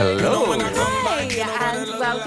Hello.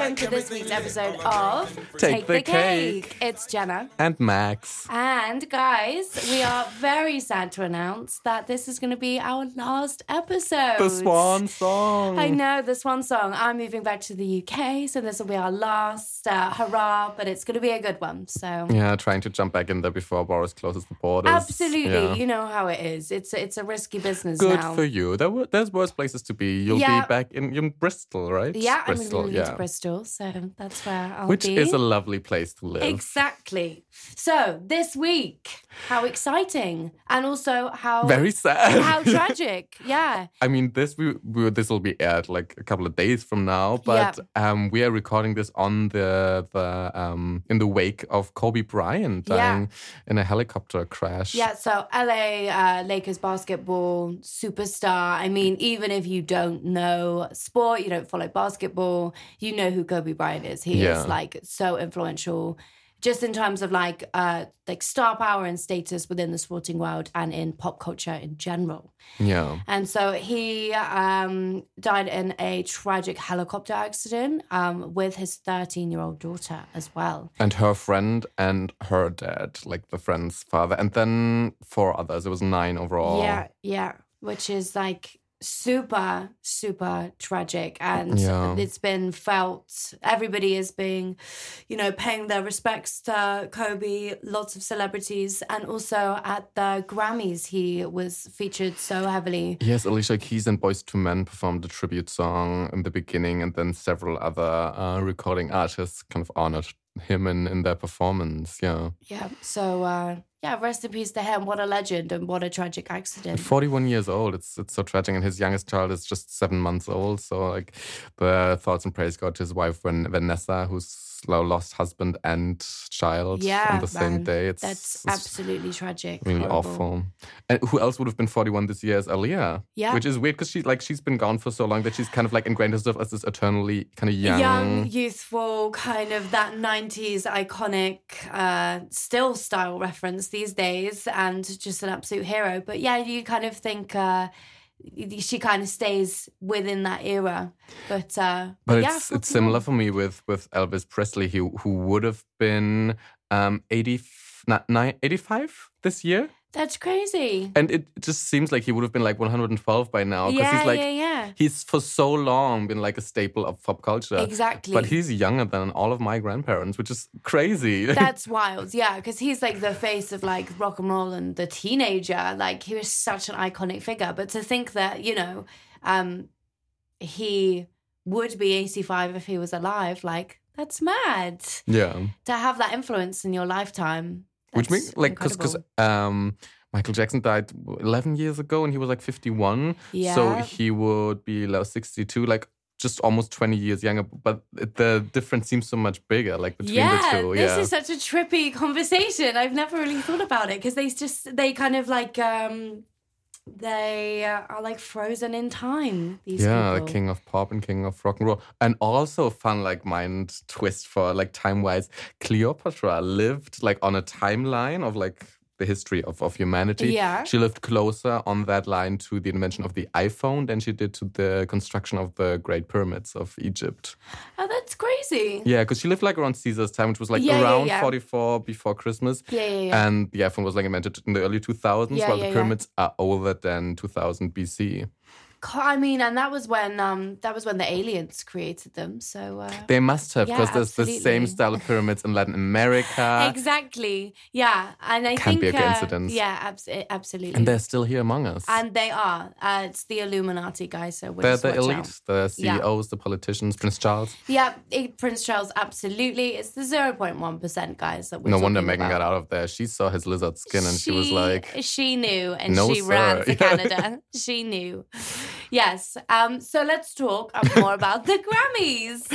Hi, and welcome to this week's episode of Take the Cake. It's Jenna. And Max. And guys, we are very sad to announce that this is going to be our last episode. The swan song. I know the swan song. I'm moving back to the UK, so this will be our last uh, hurrah, but it's going to be a good one. So Yeah, trying to jump back in there before Boris closes the borders. absolutely, Yeah. you know how it is. It's it's a risky business Good now. for you. There were, there's worse places to be. You'll Yeah. be back in, in Bristol, right? yeah, Bristol. I'm moving yeah. to Bristol, so that's where I'll Which be. is a lovely place to live. Exactly. So this week, how exciting, and also how Very sad. how tragic. Yeah. I mean, this we, we this will be aired like a couple of days from now, but um, we are recording this on the the um in the wake of Kobe Bryant Yeah. dying in a helicopter crash. Yeah, so LA uh, Lakers basketball superstar. I mean, even if you don't know sport, you don't follow basketball, you know who Kobe Bryant is. He Yeah. is like so influential, just in terms of like uh, like star power and status within the sporting world and in pop culture in general. Yeah. And so he um, died in a tragic helicopter accident um, with his 13 year old daughter as well. And her friend and her dad, like the friend's father, and then four others. It was nine overall. Yeah, yeah, which is like super, super tragic. And Yeah. it's been felt, everybody is being, you know, paying their respects to Kobe, lots of celebrities. And also at the Grammys, he was featured so heavily. Yes, Alicia Keys and Boyz II Men performed a tribute song in the beginning, and then several other uh, recording artists kind of honored him in, in their performance. Yeah. Yeah. So, uh, yeah, rest in peace to him. What a legend and what a tragic accident. 41 years old. It's it's so tragic, and his youngest child is just seven months old. So like, the thoughts and praise go to his wife, Van- Vanessa, who's lost husband and child Yeah, on the same day. It's, That's it's absolutely tragic. really horrible. awful. And who else would have been 41 this year is Aaliyah? Yeah. which is weird because she's like she's been gone for so long that she's kind of like ingrained herself as this eternally kind of young. youthful, kind of that 90s iconic, uh, still style reference these days, and just an absolute hero. But yeah, you kind of think uh, she kind of stays within that era. But, uh, But yeah, it's it's similar for me with with Elvis Presley, who who would have been um 80, not nine, 85 this year. That's crazy. And it just seems like he would have been like 112 by now because Yeah, he's like yeah, yeah. he's for so long been like a staple of pop culture. Exactly. But he's younger than all of my grandparents, which is crazy. That's wild, yeah, because he's like the face of like rock and roll and the teenager. Like he was such an iconic figure. But to think that you know, um, he would be eighty-five if he was alive, like that's mad. yeah. To have that influence in your lifetime, Which makes like because because um Michael Jackson died 11 years ago and he was like 51. So he would be like 62, like just almost 20 years younger. But the difference seems so much bigger, like between yeah, the two. this yeah. is such a trippy conversation. I've never really thought about it because they just they kind of like um they are like frozen in time. These yeah, the people. king of pop and king of rock and roll. And also fun like mind twist for like time wise. Cleopatra lived like on a timeline of like the history of, of humanity. Yeah. She lived closer on that line to the invention of the iPhone than she did to the construction of the Great Pyramids of Egypt. Oh, that's crazy. Yeah, because she lived like around Caesar's time, which was like Yeah, around yeah. 44 before Christmas. Yeah, yeah, yeah. And the iPhone was like invented in the early 2000s, Yeah, while the pyramids are older than 2000 BC. I mean, and that was when um that was when the aliens created them. So uh, They must have, Yeah, because there's the same style of pyramids in Latin America. exactly, yeah, and I Can't think be a uh, coincidence. yeah, abs- absolutely. And they're still here among us. And they are. Uh, it's the Illuminati guys. So they're the elite, out. the Yeah. CEOs, the politicians, Prince Charles. Yeah, it- Prince Charles, absolutely. It's the zero point one percent guys that we're no wonder Meghan got out of there. She saw his lizard skin and she, was like, she knew and "No, she ran sir." for Canada. she knew. Yes. Um. So let's talk uh, more about the Grammys.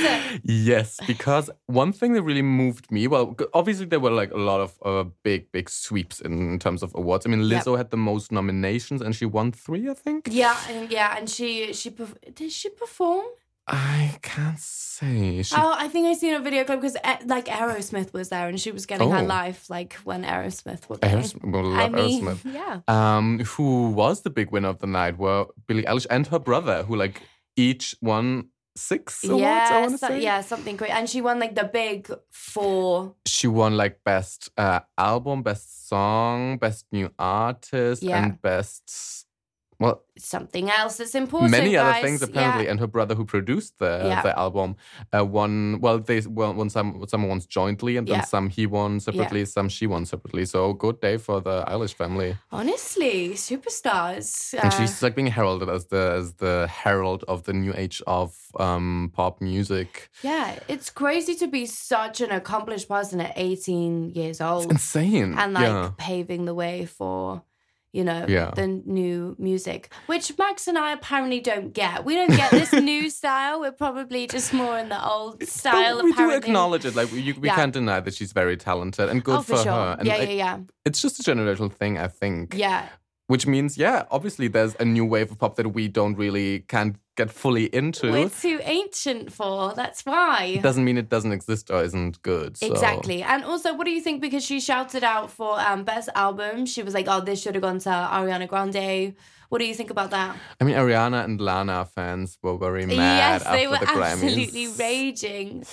Yes, because one thing that really moved me, well, obviously there were like a lot of uh, big, big sweeps in in, terms of awards. I mean, Yep. Lizzo had the most nominations and she won three, I think. Yeah, and yeah, and she she perf- did she perform? I can't say. She, Oh, I think I seen a video clip because like Aerosmith was there and she was getting her Oh. life like when Aerosmith was there. Aerosmith, we love I mean, Aerosmith. yeah. Um, who was the big winner of the night were Billie Eilish and her brother, who like each won six awards. Yeah, so- say. yeah, something great. And she won like the big four. She won like best uh, album, best song, best new artist, Yeah. and best well Something else that's important. many other things apparently. Yeah. And her brother, who produced the Yeah. the album, uh, won. Well, they well, won some some won jointly, and then Yeah. some he won separately, some she won separately. So good day for the Eilish family. Honestly, superstars. And Uh, she's like being heralded as the as the herald of the new age of um, pop music. yeah, it's crazy to be such an accomplished person at 18 years old Insane. and like paving the way for you know Yeah. the new music which max and i apparently don't get we don't get this new style we're probably just more in the old style But we apparently do acknowledge it. Like we, you, we Yeah. can't deny that she's very talented and good oh for, sure her. And yeah yeah yeah it's just a generational thing, I think. yeah Which means, yeah, obviously there's a new wave of pop that we don't really can't get fully into. we're too ancient for that's why It doesn't mean it doesn't exist or isn't good. So. Exactly. And also, what do you think? Because she shouted out for um, best album, she was like, "Oh, this should have gone to Ariana Grande." What do you think about that? I mean, Ariana and Lana fans were very mad yes, they were the absolutely raging.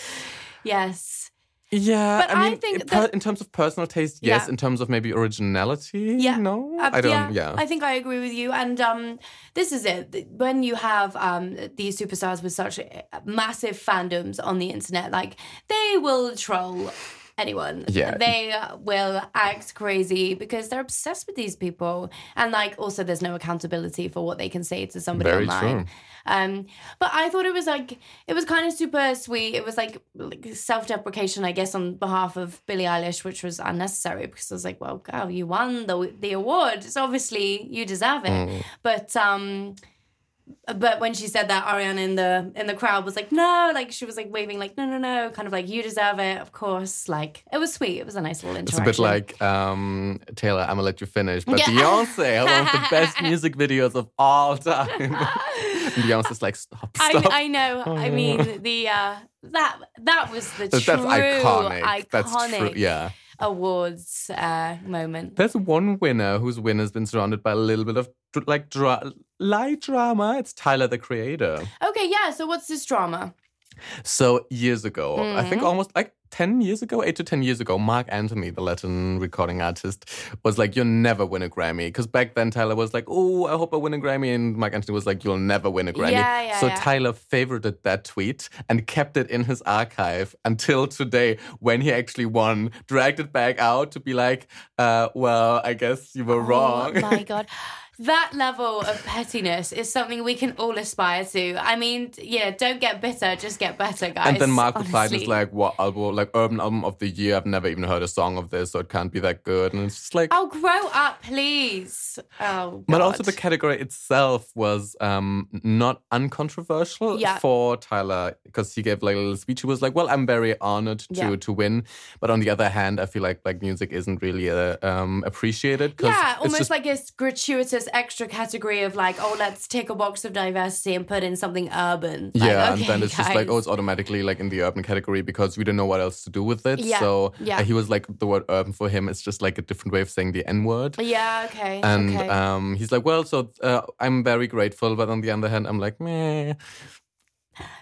Yes. Yeah, But I I mean, think in, per- that- in terms of personal taste, yes. Yeah. In terms of maybe originality, Yeah. no, Uh, I don't. Yeah, I think I agree with you. And um, this is it. When you have um, these superstars with such uh, massive fandoms on the internet, like they will troll anyone. Yeah. They will act crazy because they're obsessed with these people. And like also there's no accountability for what they can say to somebody Very online. true. Um, but I thought it was like it was kind of super sweet. It was like, like self-deprecation, I guess, on behalf of Billie Eilish, which was unnecessary because I was like, well, girl, you won the the award. So obviously you deserve it. Mm. But um but when she said that, Ariana in the in the crowd was like, no, like she was like waving, like, no, no, no, kind of like you deserve it, of course. Like it was sweet. It was a nice little interaction it's a bit like um, Taylor. I'm gonna let you finish, but Yeah. Beyonce one of the best music videos of all time. and Beyonce's like, stop, stop. I, I know. I mean, the uh, that that was the That's, true that's iconic. iconic That's true. Yeah. awards uh, moment. There's one winner whose win has been surrounded by a little bit of like dra- light drama. It's Tyler the Creator. Okay, yeah. So what's this drama? So years ago, I think Mm-hmm. almost like 10 years ago, 8 to 10 years ago, Marc Anthony, the Latin recording artist, was like, You'll never win a Grammy. Because back then, Tyler was like, Oh, I hope I win a Grammy. And Marc Anthony was like, You'll never win a Grammy. Yeah, yeah, so yeah. Tyler favorited that tweet and kept it in his archive until today when he actually won, dragged it back out to be like, uh, Well, I guess you were wrong. Oh my god. That level of pettiness is something we can all aspire to. I mean, yeah, don't get bitter, just get better, guys. And then Marc replied, "Is like what album, like urban album of the year? I've never even heard a song of this, so it can't be that good." And it's just like, Oh, grow up, please. Oh, but also the category itself was um not uncontroversial Yeah. for Tyler because he gave like a little speech. He was like, "Well, I'm very honored to Yeah. to win," but on the other hand, I feel like like music isn't really uh, um appreciated. Yeah, it's almost just- like it's gratuitous extra category of like, oh, let's take a box of diversity and put in something urban. Like, yeah, and then it's just like, oh, it's automatically like in the urban category because we don't know what else to do with it. Yeah, So yeah. he was like, the word urban for him is just like a different way of saying the N word. Yeah, okay. And okay. um, he's like, well, so uh, I'm very grateful, but on the other hand, I'm like, meh.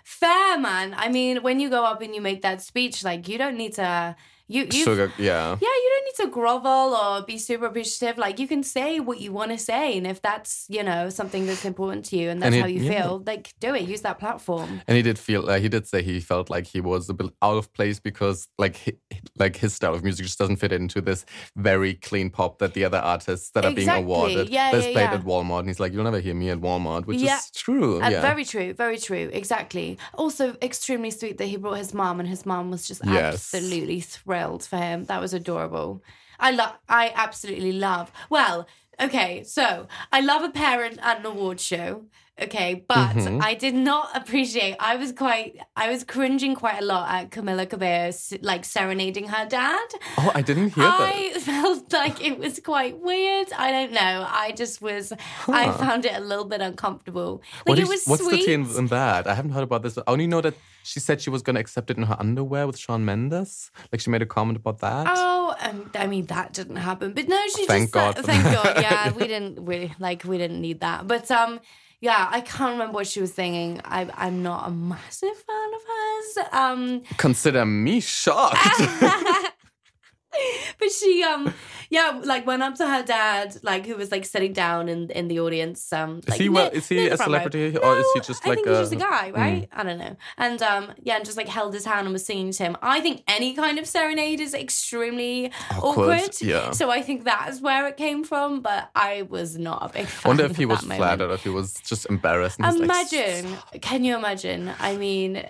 Fair, man. I mean, when you go up and you make that speech, like, you don't need to. You, yeah. Yeah, you don't need to grovel or be super appreciative. Like you can say what you want to say, and if that's you know something that's important to you and that's And it- how you yeah. feel, like do it. Use that platform. And he did feel, uh, he did say he felt like he was a bit out of place because, like, hi, like his style of music just doesn't fit into this very clean pop that the other artists that are being awarded. Yeah, that's yeah, played yeah. at Walmart, and he's like, you'll never hear me at Walmart, which Yeah. is true. Uh, yeah, Very true, very true. Exactly. Also, extremely sweet that he brought his mom, and his mom was just Yes. absolutely thrilled for him. That was adorable. I love. I absolutely love. Well, okay, so I love a parent at an award show. Okay, but Mhm. I did not appreciate. I was quite, I was cringing quite a lot at Camila Cabello like serenading her dad. Oh, I didn't hear that. I felt like it was quite weird. I don't know. I just was. I found it a little bit uncomfortable. Like What it is- was what's sweet. the tea in, that? I haven't heard about this. I only know that she said she was going to accept it in her underwear with Shawn Mendes. Like she made a comment about that. Oh, um, I mean that didn't happen, but no, she Thank just uh, God for thank. God, yeah, we didn't really like we didn't need that, but um, yeah, I can't remember what she was singing. I I'm not a massive fan of hers. Um, Consider me shocked. but she um yeah like went up to her dad like who was like sitting down in in the audience um Is he well? Is he a front row. celebrity or is he No, just I like think a? he's just a guy Mm. right I don't know and um yeah and just like held his hand and was singing to him I think any kind of serenade is extremely Awkward, awkward, yeah. so I think that's where it came from but I was not a big fan I wonder if he was moment. flattered or if he was just embarrassed. And he's like, Imagine, can you imagine? I mean,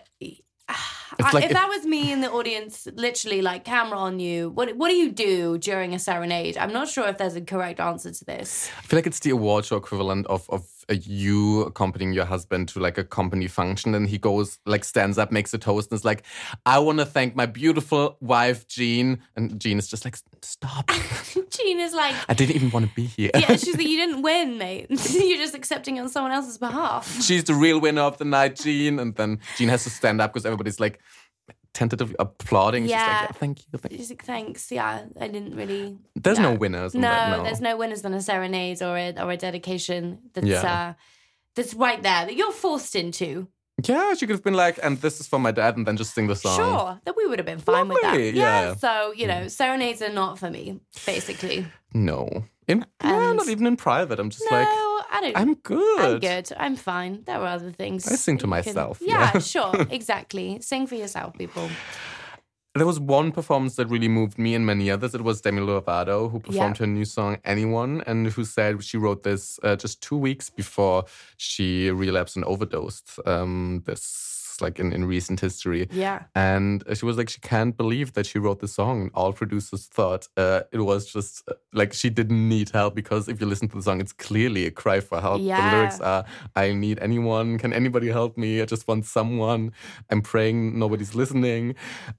I- like if, if- that was me in the audience, literally like camera on you, what what do you do during a serenade? I'm not sure if there's a correct answer to this. I feel like it's the award show equivalent of of you accompanying your husband to like a company function, and he goes like stands up, makes a toast, and is like, "I want to thank my beautiful wife, Jean," and Jean is just like, "Stop! Jean is like, I didn't even want to be here." yeah, she's like, you didn't win, mate. You're just accepting on someone else's behalf. She's the real winner of the night, Jean, and then Jean has to stand up because everybody's like tentatively applauding. Yeah. like, yeah, "Thank you." Thank you." She's like, thanks. Yeah, I didn't really. There's no winners. No, that, no. there's no winners than a serenade or a or a dedication that's Yeah. uh, that's right there that you're forced into. Yeah, she could have been like, "And this is for my dad, and then just sing the song. Sure, that we would have been fine with that. Lovely, yeah. So you know, serenades are not for me, basically. No, in yeah, not even in private. I'm just no, like, I don't. I'm good. I'm good. I'm fine. There are other things. I sing to you can- myself, Yeah, yeah. sure. Exactly. Sing for yourself, people. There was one performance that really moved me and many others. It was Demi Lovato who performed her new song "Anyone" and who said she wrote this uh, just two weeks before she relapsed and overdosed. Um, this like in, in recent history. Yeah. And she was like, she can't believe that she wrote the song. All producers thought uh, it was just uh, like she didn't need help because if you listen to the song, it's clearly a cry for help. Yeah. The lyrics are, I need anyone. Can anybody help me? I just want someone. I'm praying nobody's listening.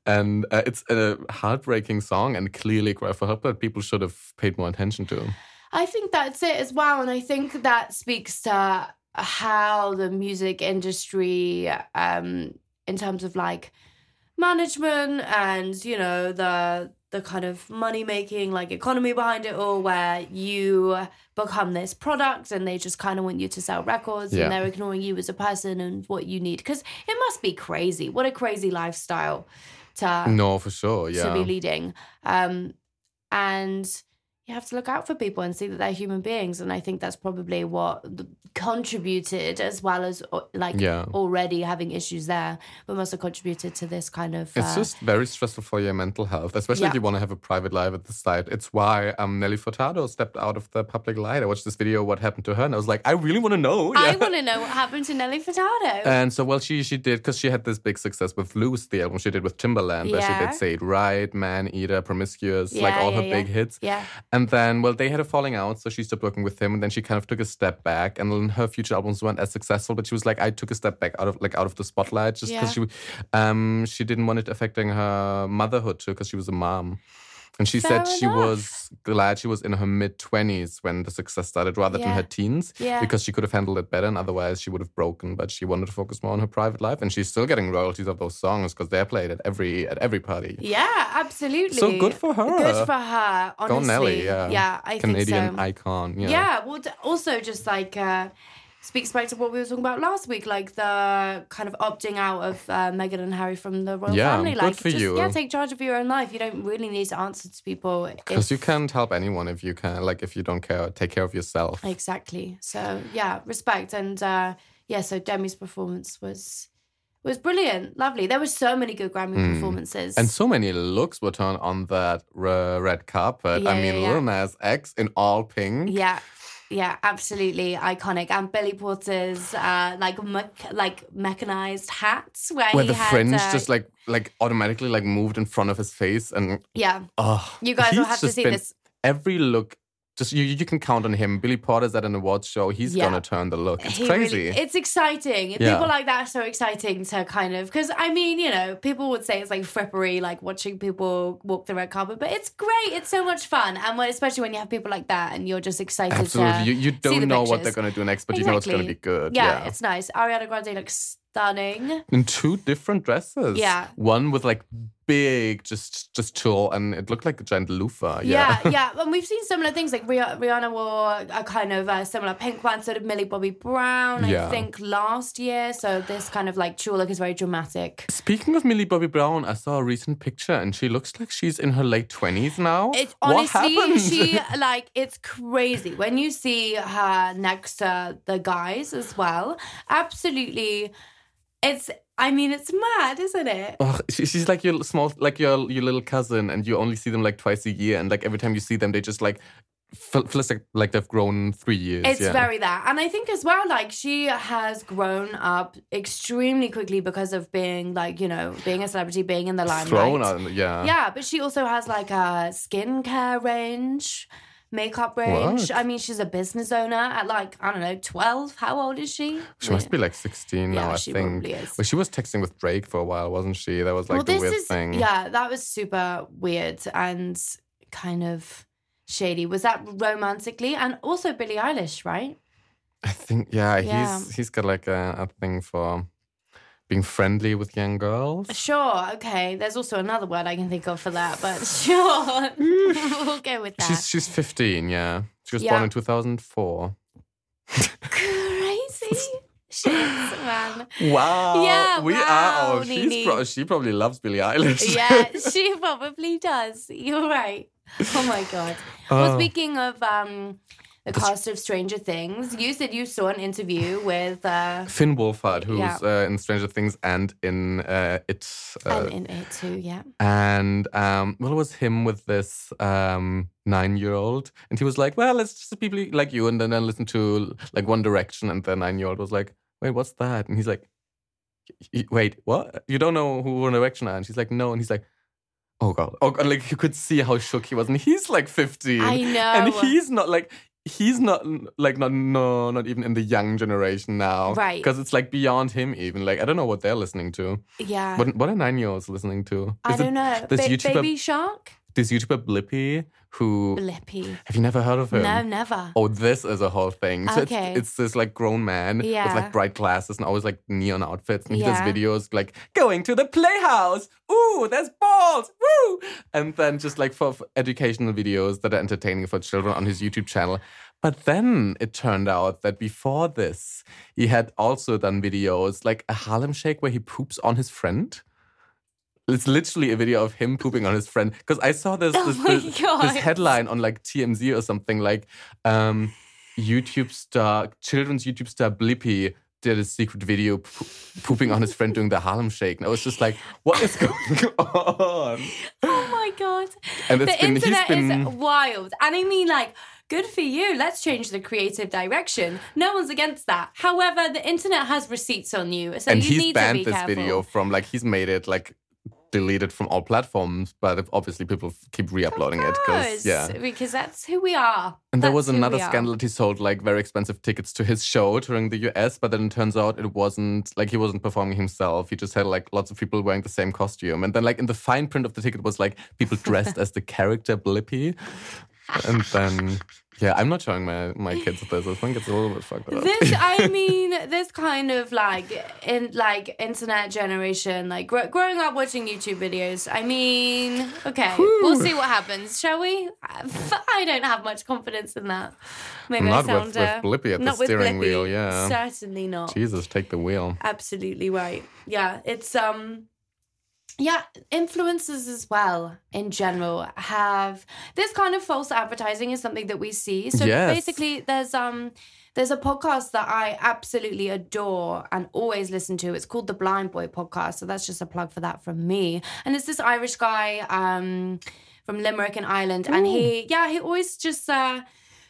And uh, it's a heartbreaking song and clearly a cry for help that people should have paid more attention to. I think that's it as well. And I think that speaks to how the music industry, um, in terms of like management and, you know, the the kind of money making like economy behind it all where you become this product and they just kind of want you to sell records Yeah. and they're ignoring you as a person and what you need because it must be crazy what a crazy lifestyle to No, for sure. Yeah. to be leading. Um, and you have to look out for people and see that they're human beings. And I think that's probably what contributed, as well as uh, like Yeah. already having issues there, but must have contributed to this kind of. It's uh, just very stressful for your mental health, especially if you want to have a private life at the side. It's why um, Nelly Furtado stepped out of the public light. I watched this video, what happened to her, and I was like, I really want to know. I want to know what happened to Nelly Furtado. And so, well, she she did because she had this big success with Loose, the album she did with Timbaland, where she did Say It Right, Man Eater, Promiscuous, like all yeah, her big hits. yeah. And then, well, they had a falling out, so she stopped working with him, and then she kind of took a step back. And then her future albums weren't as successful, but she was like, I took a step back out of like out of the spotlight just because she, um, she didn't want it affecting her motherhood too, because she was a mom. And she Fair said she was glad she was in her mid twenties when the success started, rather than her teens, Yeah. because she could have handled it better, and otherwise she would have broken. But she wanted to focus more on her private life, and she's still getting royalties of those songs because they're played at every at every party. Yeah, absolutely. So good for her. Good for her. Honestly, Go Nelly, yeah, yeah, I Canadian think so. icon. Yeah. Yeah, well, also just like uh, speaks back to what we were talking about last week, like the kind of opting out of uh, Meghan and Harry from the royal Yeah, family. good Like, for just you. yeah, take charge of your own life. You don't really need to answer to people Because you can't help anyone if you can, like, if you don't care, take care of yourself. exactly. So yeah, respect and uh, yeah. So Demi's performance was was brilliant, lovely. There were so many good Grammy performances. Hmm. And so many looks were turned on that r- red carpet. Yeah, I mean, yeah, yeah. Lil Nas X in all pink. Yeah, yeah, absolutely iconic. And Billy Porter's uh, like mech- like mechanized hats, where, Where he the had, fringe uh, just like like automatically like moved in front of his face and yeah. oh You guys will have to see been- this. Every look just you you can count on him. Billy Porter's at an awards show. He's Yeah. gonna turn the look. It's He crazy. really- it's exciting. Yeah. People like that are so exciting to kind of because I mean, you know, people would say it's like frippery, like watching people walk the red carpet, but it's great. It's so much fun, and when, especially when you have people like that, and you're just excited. Absolutely. To You, you don't know what they're gonna do next, but you know it's gonna be good. Yeah, Yeah. it's nice. Ariana Grande looks stunning. In two different dresses. Yeah. One with like big, just just tulle, and it looked like a giant loofah. Yeah, Yeah. yeah. And we've seen similar things. Like Rih- Rihanna wore a kind of uh, similar pink one, sort of Millie Bobby Brown, I Yeah. think, last year. So this kind of like tulle look is very dramatic. Speaking of Millie Bobby Brown, I saw a recent picture and she looks like she's in her late twenties now. It's what honestly, happened? she like it's crazy when you see her next to the guys as well. Absolutely, it's. I mean, it's mad, isn't it? She- she's like your small, like your your little cousin, and you only see them like twice a year, and like every time you see them, they just like feel, feels like like they've grown three years. It's yeah. very that. And I think as well, like, she has grown up extremely quickly because of being, like, you know, being a celebrity, being in the limelight. thrown on. Yeah. Yeah, but she also has, like, a skincare range, makeup range. What? I mean, she's a business owner at, like, I don't know, 12. How old is she? She must be like 16 now, Yeah, I she think. probably is. Well, she was texting with Drake for a while, wasn't she? That was like well, the weird is, thing. yeah, that was super weird and kind of shady. Was that romantically? And also Billie Eilish, right? I think, yeah, Yeah. he's he's got like a, a thing for being friendly with young girls. Sure, okay. There's also another word I can think of for that, but sure. we'll go with that. She's she's 15, yeah. She was Yeah. born in 2004. Crazy. Shit, man. Wow. Yeah, we wow, are. Oh, she's pro- she probably loves Billie Eilish. Yeah, she probably does. You're right. Oh my god. Well, Oh. speaking of um the cast of Stranger Things, you said you saw an interview with uh Finn Wolfhard, who's Yeah. uh, in Stranger Things and in uh, It. Uh, and in it too, yeah. and um, well, it was him with this um, nine-year-old, and he was like, "Well, it's just people like you," and then I listened to like One Direction, and the nine-year-old was like, "Wait, what's that?" And he's like, "Wait, what? You don't know who One Direction are?" And she's like, "No," and he's like. Oh god! Oh god! Like you could see how shook he was, and he's like fifteen. I know. and he's not like he's not like not no not even in the young generation now, Right. Because it's like beyond him even. Like I don't know what they're listening to. yeah. What what are nine year olds listening to? I Is it don't know. this Ba- Baby Shark? This YouTuber Blippi who Blippi. have you never heard of him? No, never. Oh, this is a whole thing. So Okay. it's, it's this like grown man with Yeah. like bright glasses and always like neon outfits. And he Yeah. does videos like going to the playhouse. Ooh, there's balls. Woo! And then just like for for educational videos that are entertaining for children on his YouTube channel. But then it turned out that before this, he had also done videos like a Harlem Shake where he poops on his friend. It's literally a video of him pooping on his friend. Because I saw this Oh this, my this, this headline on like TMZ or something like um, YouTube star, children's YouTube star Blippi did a secret video po- pooping on his friend doing the Harlem Shake. And I was just like, what is going on? Oh my god. And the been- internet been- is wild. And I mean like good for you. Let's change the creative direction. No one's against that. However, the internet has receipts on you. So and you he's need to banned be this careful. video from like, he's made it like deleted from all platforms, but obviously people keep re uploading it because, yeah. Because that's who we are. And there was another scandal that he sold like very expensive tickets to his show during the US, but then it turns out it wasn't like he wasn't performing himself. He just had like lots of people wearing the same costume. And then like in the fine print of the ticket was like people dressed as the character Blippi. And then yeah, I'm not showing my, my kids this. I think it's a little bit fucked up. This, I mean, this kind of like in like internet generation, like gr- growing up watching YouTube videos. I mean, okay, we'll see what happens, shall we? I don't have much confidence in that. Maybe Not I with- sound uh, with Blippi at the not with steering Blippi. wheel, yeah. certainly not. Jesus, take the wheel. Absolutely right. Yeah, it's um yeah, influencers as well in general have this kind of false advertising is something that we see. So Yes. basically there's um there's a podcast that I absolutely adore and always listen to. It's called the Blind Boy podcast. So that's just a plug for that from me. And it's this Irish guy um from Limerick in Ireland and he yeah, he always just uh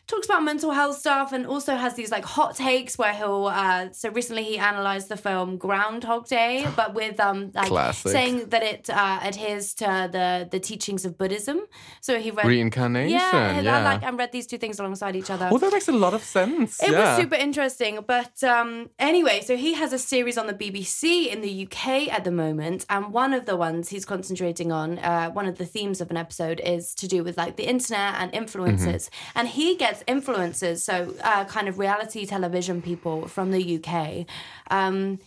talks about mental health stuff and also has these like hot takes where he'll uh so recently he analyzed the film groundhog day but with um like Classic. saying that it uh adheres to the the teachings of buddhism so he read Reincarnation. yeah, Yeah. I like and read these two things alongside each other well, that makes a lot of sense. it yeah. was super interesting. But um, anyway, so he has a series on the BBC in the UK at the moment. And one of the ones he's concentrating on, uh, one of the themes of an episode is to do with like the internet and influencers. And he gets influencers, so uh, kind of reality television people from the UK, um,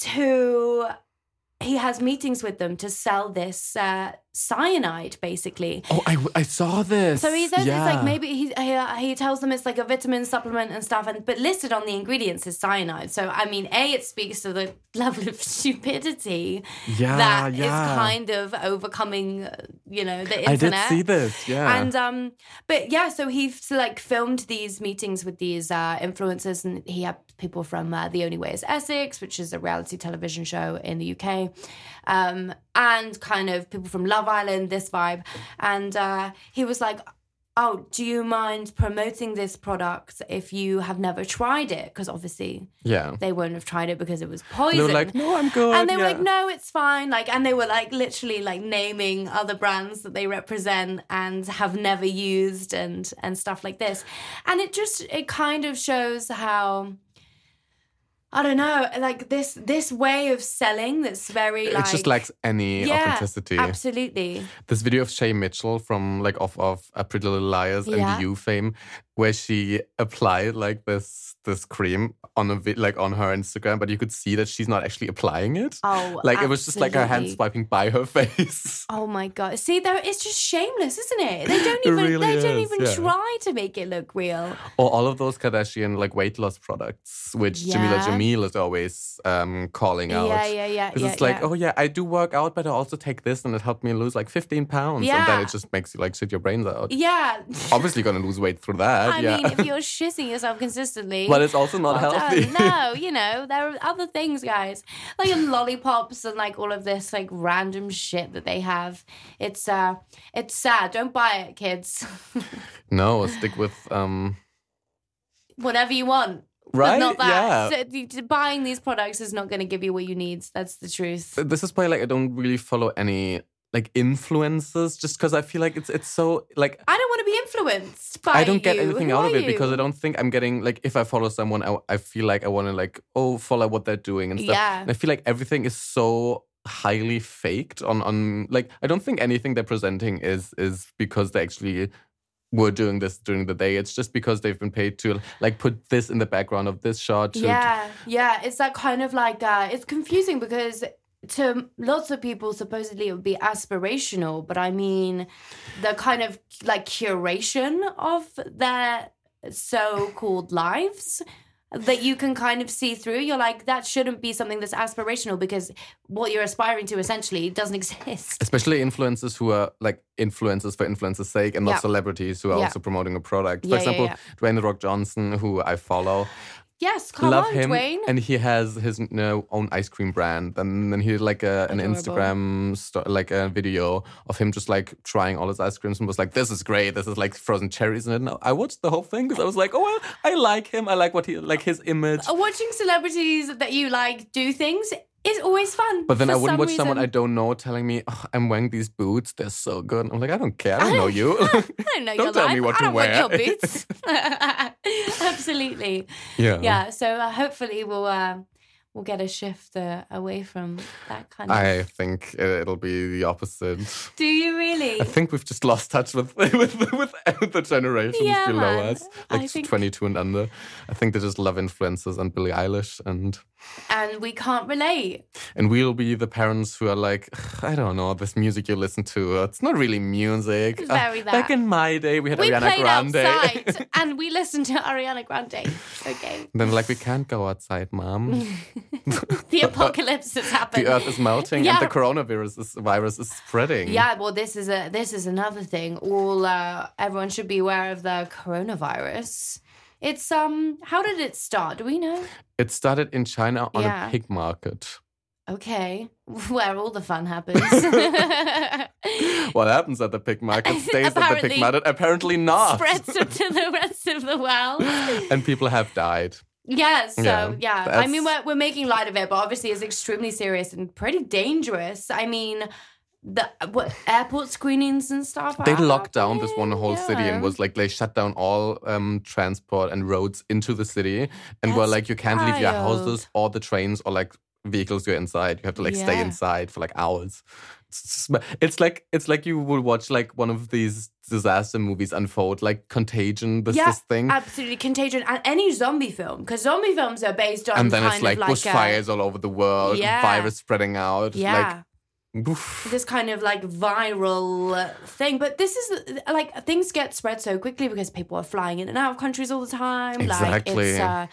to. He has meetings with them to sell this uh, cyanide, basically. Oh, I, I saw this. So he says yeah. it's like maybe he, he he tells them it's like a vitamin supplement and stuff, and but listed on the ingredients is cyanide. So I mean, a it speaks to the level of stupidity Yeah, that is yeah. kind of overcoming, uh, you know, the internet I did see this. Yeah. And um, but yeah, so he's like filmed these meetings with these uh, influencers, and he had people from uh, The Only Way Is Essex, which is a reality television show in the UK, um, and kind of people from Love Island, this vibe, and uh, he was like. Oh, do you mind promoting this product if you have never tried it? Because obviously yeah. they wouldn't have tried it because it was poison. They poison. were like, no, I'm good. And they were yeah. like, no, it's fine. Like, and they were like literally like naming other brands that they represent and have never used and and stuff like this. And it just it kind of shows how I don't know, like this this way of selling that's very like it just lacks any yeah, authenticity. Absolutely. This video of Shay Mitchell from like off of A Pretty Little Liars Yeah. and You fame, where she applied like this this cream on a vi- like on her Instagram, but you could see that she's not actually applying it. Oh, like it was just like her hand swiping by her face. Oh my god! See, there it's just shameless, isn't it? They don't even really they don't even yeah. try to make it look real. or all of those Kardashian like weight loss products, which Jameela Yeah. Jamil is always um, calling out. Yeah, yeah, yeah, Because yeah. it's like, oh yeah, I do work out, but I also take this, and it helped me lose like 15 pounds, and then it just makes you like shit your brains out. yeah. Obviously, gonna lose weight through that. I yeah, mean, if you're shitting yourself consistently, but it's also not healthy. No, you know, there are other things, guys. Like lollipops and like all of this like random shit that they have. It's uh it's sad. Don't buy it, kids. no, stick with um. Whatever you want. Right? But not that. Yeah. So, buying these products is not going to give you what you need. That's the truth. This is why like I don't really follow any like influences just because I feel like it's it's so like I don't want to be influenced by I don't get you. anything Who out of it because I don't think I'm getting like if I follow someone, I, I feel like I want to like oh follow what they're doing and stuff. Yeah. And I feel like everything is so highly faked on on like I don't think anything they're presenting is is because they actually were doing this during the day. It's just because they've been paid to like put this in the background of this shot. Yeah, yeah. It's that kind of like uh it's confusing because to lots of people supposedly it would be aspirational, but I mean the kind of like curation of their so-called lives that you can kind of see through. You're like, that shouldn't be something that's aspirational because what you're aspiring to essentially doesn't exist. Especially influencers who are like influencers for influencers' sake and not Yeah. celebrities who are Yeah. also promoting a product. For Yeah, example. Dwayne The Rock Johnson, who I follow. Yes, come love on, him Dwayne. and he has his you know, own ice cream brand. And then he did like a, an Adorable. instagram sto- like a video of him just like trying all his ice creams and was like this is great. This is like frozen cherries. And i watched the whole thing because i was like oh well i like him. I like what he like his image. Uh, Watching celebrities that you like do things is always fun. but then i wouldn't some watch someone i don't know telling me oh, i'm wearing these boots they're so good i'm like i don't care i don't know you I don't know you. Don't your tell life. me what I to don't want wear. your boots. Absolutely. yeah Yeah. So uh, hopefully we'll uh, we'll get a shift uh, away from that kind of. i think it- it'll be the opposite Do you really? I think we've just lost touch with with, with the generations Yeah, below man. us, like think- 22 and under. I think they just love influencers and Billie Eilish, and and we can't relate. and we'll be the parents who are like, I don't know, this music you listen to, uh, it's not really music. It's Uh, very that. Back in my day, we had We Ariana Grande. outside and we listened to Ariana Grande. Okay. then like we can't go outside, mom. The apocalypse has happened. the earth is melting Yeah. and the coronavirus is, virus is spreading. Yeah, well, this is a this is another thing. All uh, everyone should be aware of the coronavirus. It's um, how did it start? Do we know? It started in China on Yeah. a pig market. Okay, where all the fun happens. what happens at the pig market stays at the pig Apparently market. Apparently not. Spreads it to the rest of the world. and people have died. Yeah, so Yeah, yeah, I mean we're we're making light of it, but obviously it's extremely serious and pretty dangerous. I mean, the what airport screenings and stuff. They locked down this one whole city and was like they shut down all um, transport and roads into the city and were like you can't leave your houses or the trains or like vehicles you're inside. You have to like stay inside for like hours. It's, it's like it's like you would watch like one of these disaster movies unfold, like Contagion. This Yeah, this thing. absolutely contagion and any zombie film because zombie films are based on and then it's like, like a, bushfires all over the world, Yeah. virus spreading out. yeah. Like, oof. this kind of like viral thing. But this is like things get spread so quickly because people are flying in and out of countries all the time. Like Exactly. it's uh,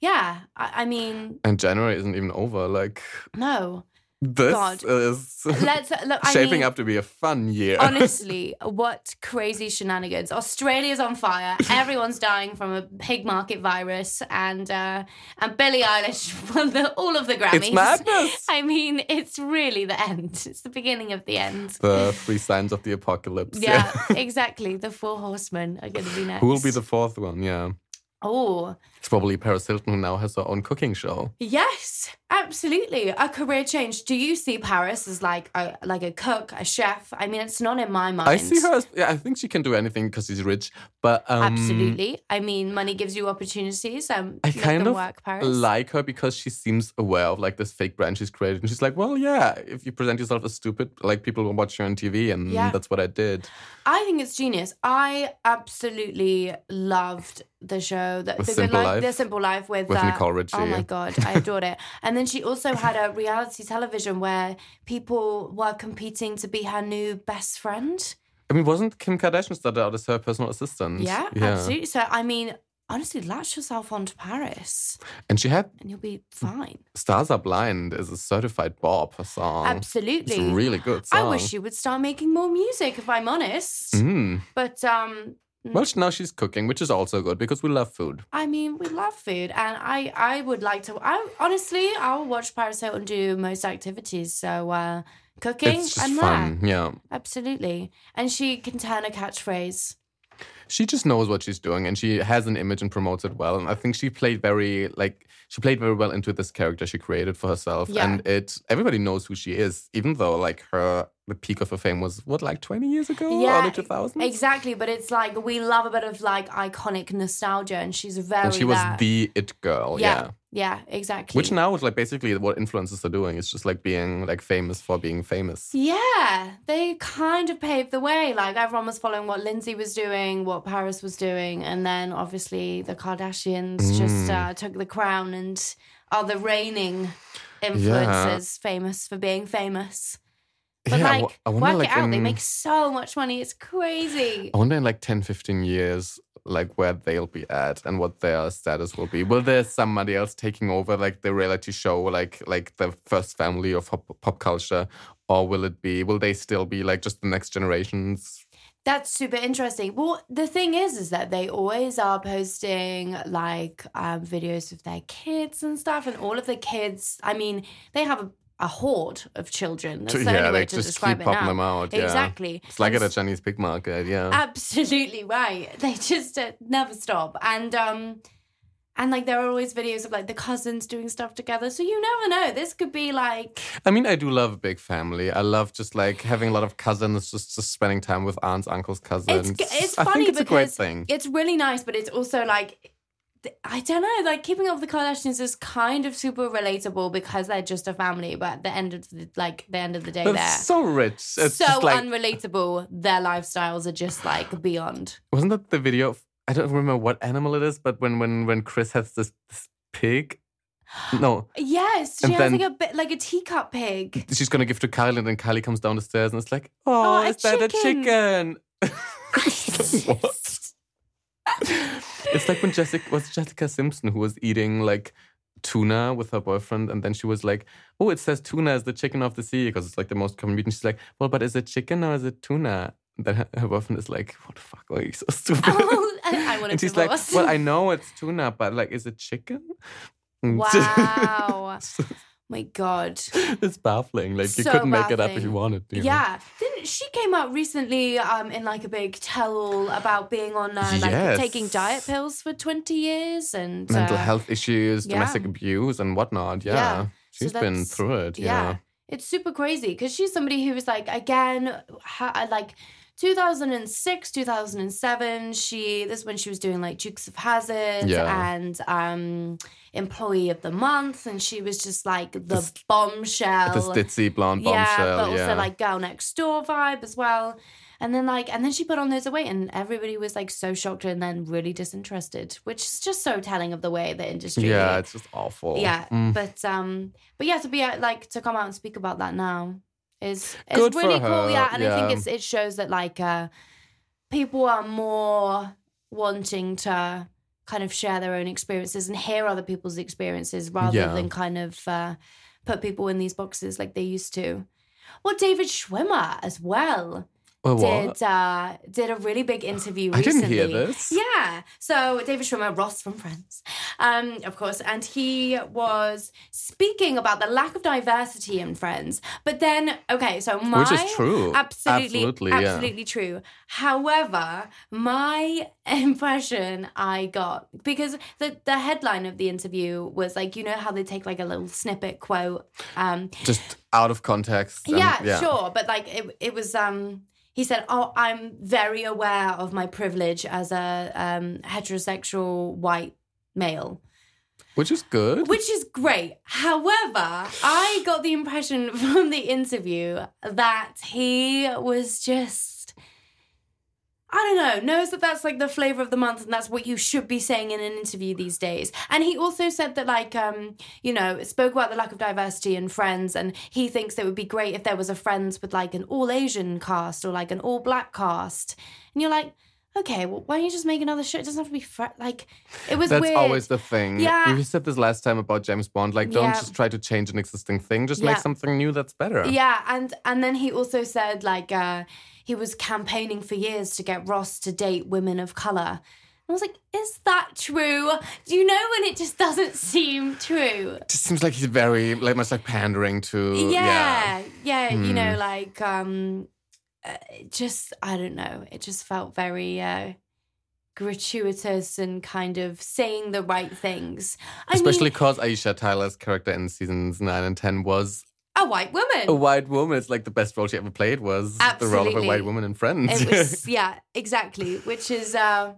yeah. I, I mean, and January isn't even over. Like no. This God. is Let's look. I shaping mean, up to be a fun year. Honestly, what crazy shenanigans! Australia's on fire. Everyone's dying from a pig market virus, and uh, and Billie Eilish won the, all of the Grammys. It's madness. I mean, it's really the end. It's the beginning of the end. the three signs of the apocalypse. Yeah, exactly. The four horsemen are going to be next. Who will be the fourth one? Yeah. Oh, It's probably Paris Hilton, who now has her own cooking show. yes, absolutely. A career change. Do you see Paris as like a like a cook, a chef? I mean, it's not in my mind. I see her as, yeah, I think she can do anything because she's rich, but um, Absolutely. I mean, money gives you opportunities. Um, I kind of work, Paris. like her because she seems aware of like this fake brand she's created. And she's like, well, yeah, if you present yourself as stupid, like people will watch you on TV. And Yeah. that's what I did. I think it's genius. I absolutely loved the show, the, The the Simple Life, Life? the Simple Life with, With uh, Nicole Richie. Oh my god, I adored it. And then she also had a reality television where people were competing to be her new best friend. I mean, wasn't Kim Kardashian started out as her personal assistant? Yeah, absolutely. So I mean, honestly, latch yourself onto Paris, And she had and you'll be fine. Stars Are Blind is a certified Bob song. Absolutely. Really good I wish she would start making more music, if I'm honest. Mm. But um, Well, now she's cooking, which is also good because we love food. I mean, we love food, and I I would like to. I honestly, I'll watch Paris Hilton do most activities. So uh, cooking, It's just I'm fun. there. Yeah. Absolutely, and she can turn a catchphrase. She just knows what she's doing and she has an image and promotes it well. And I think she played very like she played very well into this character she created for herself. Yeah. And it everybody knows who she is, even though like her the peak of her fame was what, like twenty years ago? Yeah, Early two thousands? Exactly, but it's like we love a bit of like iconic nostalgia, and she's very. And she was that. the it girl, yeah. yeah, yeah, exactly. Which now is like basically what influencers are doing. It's just like being like famous for being famous. Yeah, they kind of paved the way. Like everyone was following what Lindsay was doing, what Paris was doing, and then obviously the Kardashians Mm. just uh, took the crown and are the reigning influencers, famous for being famous. But Yeah, like, I wonder, work like, it out. They make so much money. It's crazy. I wonder in like 10, 15 years, like where they'll be at and what their status will be. Will there somebody else taking over like the reality show, like like the first family of pop, pop culture, or will it be? Will they still be like just the next generations? That's super interesting. Well, the thing is, is that they always are posting like um, videos of their kids and stuff, and all of the kids. I mean, they have a, a horde of children. That's the yeah, only way they to just describe keep it popping now. them out. Yeah. Exactly. It's like And at a Chinese pig market. Yeah. Absolutely right. They just uh, never stop, and um, and like there are always videos of like the cousins doing stuff together. So you never know. This could be like I mean, I do love a big family. I love just like having a lot of cousins, just, just spending time with aunts, uncles, cousins. it's it's funny it's because a great thing. it's really nice, but it's also like I don't know, like keeping up with the Kardashians is kind of super relatable because they're just a family, but at the end of the like the end of the day, They're they're so rich. It's so just like unrelatable. Their lifestyles are just like beyond. wasn't that the video of I don't remember what animal it is, but when when when Kris has this, this pig, no, Yes, she And has like a bit like a teacup pig. she's gonna give to Kylie, and then Kylie comes down the stairs, and it's like, Oh, oh, a is that a chicken." chicken? what? it's like when Jessica was Jessica Simpson who was eating like tuna with her boyfriend, and then she was like, "Oh, it says tuna is the chicken of the sea because it's like the most common meat." And she's like, "Well, but is it chicken or is it tuna?" And then her, her boyfriend is like, "What the fuck? Are you so stupid?" Oh, I, I want and she's like, "Well, I know it's tuna, but like, is it chicken?" Wow. My God. it's baffling. Like you couldn't make it up if you wanted. You know? Yeah. Didn't she came out recently um in like a big tell all about being on uh, like Yes. taking diet pills for 20 years and Mental uh, health issues, yeah. domestic abuse, and whatnot. Yeah, Yeah. So she's been through it. yeah. Yeah. It's super crazy because she's somebody who was like again ha- like 2006 2007 she this is when she was doing like dukes of Hazzard Yeah. and um employee of the month and she was just like the This- bombshell the ditzy blonde yeah bombshell. but also yeah. like girl next door vibe as well and then like and then she put on those weight and everybody was like so shocked and then really disinterested which is just so telling of the way the industry yeah, it's just awful. yeah Mm. but um but yeah to be uh, like to come out and speak about that now is is Good really cool yeah and i think yeah. it's it shows that like uh people are more wanting to kind of share their own experiences and hear other people's experiences rather Yeah. than kind of uh put people in these boxes like they used to well david schwimmer as well? Did uh did a really big interview recently. I didn't hear this. yeah. So David Schwimmer, Ross from Friends, um, of course, and he was speaking about the lack of diversity in Friends. But then, okay, so my Which is true. absolutely, Absolutely, yeah. true. However, my impression I got because the the headline of the interview was like, you know how they take like a little snippet quote, um, Just out of context. and- yeah, sure. But like it, it was. Um, he said, "Oh, I'm very aware of my privilege as a um, heterosexual white male." Which is good. Which is great. However, I got the impression from the interview that he was just, I don't know, knows that that's like the flavor of the month and that's what you should be saying in an interview these days. And he also said that, like, um, you know, spoke about the lack of diversity in Friends and he thinks it would be great if there was a Friends with like an all Asian cast or like an all black cast. And you're like, okay, well, why don't you just make another show? It doesn't have to be fr- like, it was That's weird. always the thing. Yeah. We said this last time about James Bond. Like, don't Yeah. just try to change an existing thing. Just Yeah. make something new that's better. Yeah, and and then he also said like uh he was campaigning for years to get Ross to date women of color. I was like, is that true? Do you know when it just doesn't seem true? It just seems like he's very, like, much like pandering to. Yeah, yeah, you know, Hmm. like um, it just I don't know. It just felt very uh, gratuitous and kind of saying the right things. I Especially because Aisha Tyler's character in seasons nine and ten was a white woman. a white woman. It's like the best role she ever played was the role of a white woman in Friends. It was yeah, exactly. Which is uh,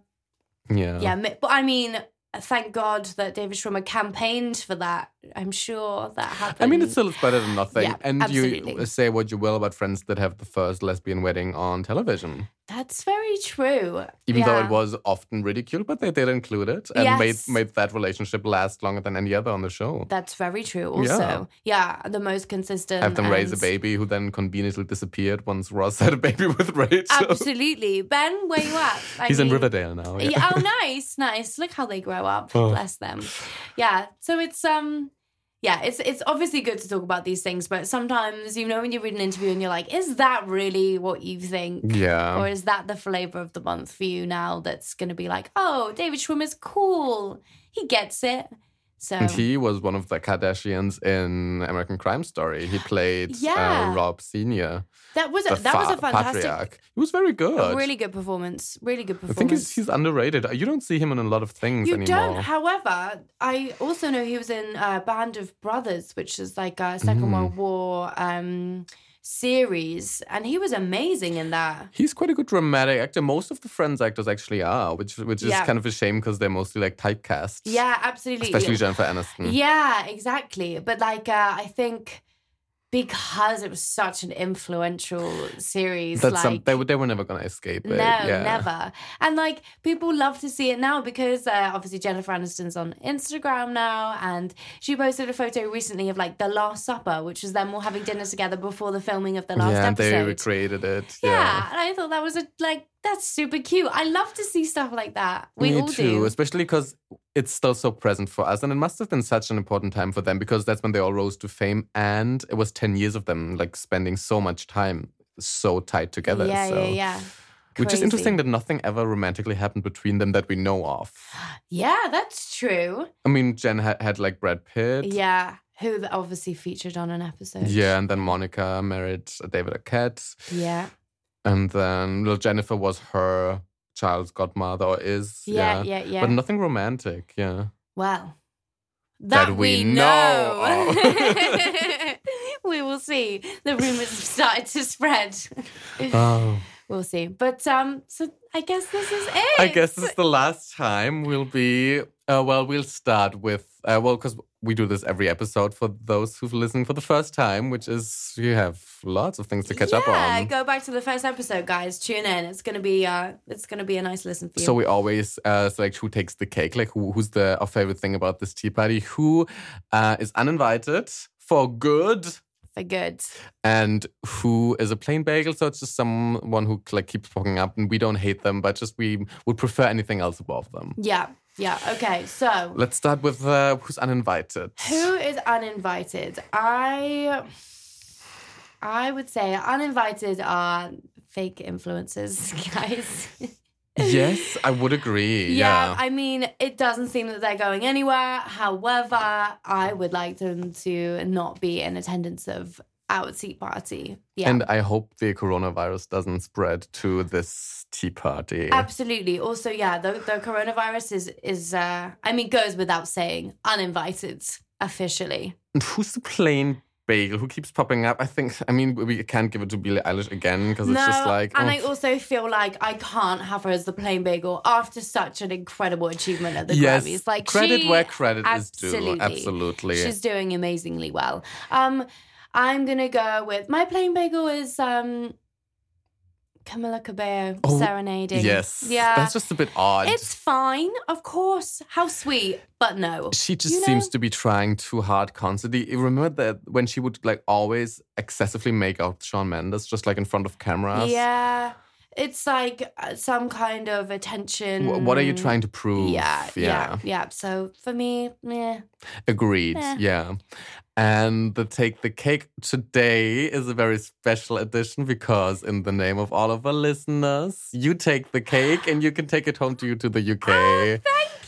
yeah. Yeah, but I mean, thank God that David Schwimmer campaigned for that. I'm sure that happened. I mean, it still better than nothing. Yeah, and you say what you will about Friends that have the first lesbian wedding on television. That's very true. Even though it was often ridiculed, but they did include it and made Yes. made that relationship last longer than any other on the show. That's very true. Also, yeah, the most consistent. Have them raise a baby who then conveniently disappeared once Ross had a baby with Rachel. Absolutely, Ben. Where you at? I He's in Riverdale now. Yeah. Yeah, oh, nice, nice. Look how they grow up. Oh. Bless them. Yeah. So it's um, yeah, it's it's obviously good to talk about these things, but sometimes you know when you read an interview and you're like, is that really what you think? Yeah. Or is that the flavor of the month for you now that's going to be like, oh, David Schwimmer's cool. He gets it. So, And he was one of the Kardashians in American Crime Story. He played Yeah. uh, Rob Senior, that was a, that was a fantastic, patriarch. He was very good. a really good performance. Really good performance. I think he's, he's underrated. You don't see him in a lot of things you anymore. don't. However, I also know he was in uh, Band of Brothers, which is like a Second Mm. World War um, series, and he was amazing in that. He's quite a good dramatic actor. Most of the Friends actors actually are, which which is Yeah. kind of a shame because they're mostly like typecast. Yeah, absolutely. Especially Jennifer Aniston. Yeah, exactly. But like, uh, I think because it was such an influential series, That's like. some, they, were- they were never going to escape it. no, yeah. never. And like people love to see it now because uh, obviously Jennifer Aniston's on Instagram now, and she posted a photo recently of like the Last Supper, which was them all having dinner together before the filming of the last yeah, and they episode. recreated it. yeah. Yeah. and I thought that was a like that's super cute. I love to see stuff like that. We Me all too, do. especially because it's still so present for us, and it must have been such an important time for them because that's when they all rose to fame, and it was ten years of them like spending so much time so tight together. yeah, so. yeah, yeah. Which is interesting that nothing ever romantically happened between them that we know of. Yeah, that's true. I mean, Jen had, had like Brad Pitt. Yeah. who obviously featured on an episode. Yeah, and then Monica married uh, David Arquette. Yeah. And then little Jennifer was her child's godmother or is. Yeah, yeah, yeah. But nothing romantic, yeah. Well, that, That we we, know know. we will see. The rumors have started to spread. Oh. We'll see. But um, so I guess this is it. I guess this is the last time we'll be. Uh, well, we'll start with. Uh, well, because we do this every episode for those who've listened for the first time, which is you have lots of things to catch up on. yeah, on. go back to the first episode, guys. Tune in. It's gonna be uh, it's gonna be a nice listen for you. So we always uh, select who takes the cake, like who, who's the our favorite thing about this tea party, who uh, is uninvited for good, for good. and who is a plain bagel. So it's just someone who like keeps popping up, and we don't hate them, but just we would prefer anything else above them. Yeah, yeah. Okay, so Let's start with uh, who's uninvited. Who is uninvited? I I would say uninvited are fake influencers, guys. Yes, I would agree. yeah, Yeah. I mean, it doesn't seem that they're going anywhere. However, I would like them to not be in attendance of our tea party. Yeah. And I hope the coronavirus doesn't spread to this tea party. Absolutely. Also, yeah, the, the coronavirus is is uh I mean goes without saying uninvited officially. And who's the plain bagel who keeps popping up? I think, I mean, we can't give it to Billie Eilish again because it's just like. and oh. I also feel like I can't have her as the plain bagel after such an incredible achievement at the yes, Grammys. Like credit she, where credit is due. absolutely. She's doing amazingly well. Um, I'm gonna go with my plain bagel is um, Camila Cabello Oh, serenading. yes. yeah, That's just a bit odd. it's fine, of course. How sweet, but no. she just you know? seems to be trying too hard constantly. You remember that when she would like always excessively make out Shawn Mendes just like in front of cameras? Yeah, it's like uh, some kind of attention. Wh- What are you trying to prove? Yeah, yeah, yeah. So for me, yeah. Agreed. Eh. Yeah. And the Take the Cake today is a very special edition because, in the name of all of our listeners, you take the cake and you can take it home to you to the UK. Oh, Thank you.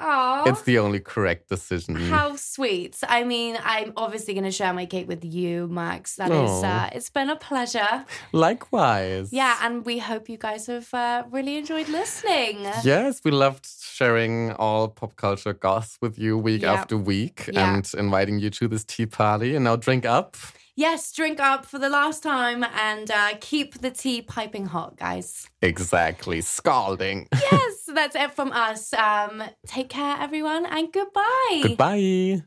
Aw. it's the only correct decision. How sweet. I mean, I'm obviously going to share my cake with you, Max. That is, Aw. uh, it's been a pleasure. Likewise. Yeah, and we hope you guys have uh, really enjoyed listening. Yes, we loved sharing all pop culture goss with you week Yeah. after week Yeah. and inviting you to this tea party. And now drink up. Yes, drink up for the last time and uh, keep the tea piping hot, guys. Exactly. Scalding. yes, that's it from us. Um, take care, everyone, and goodbye. Goodbye.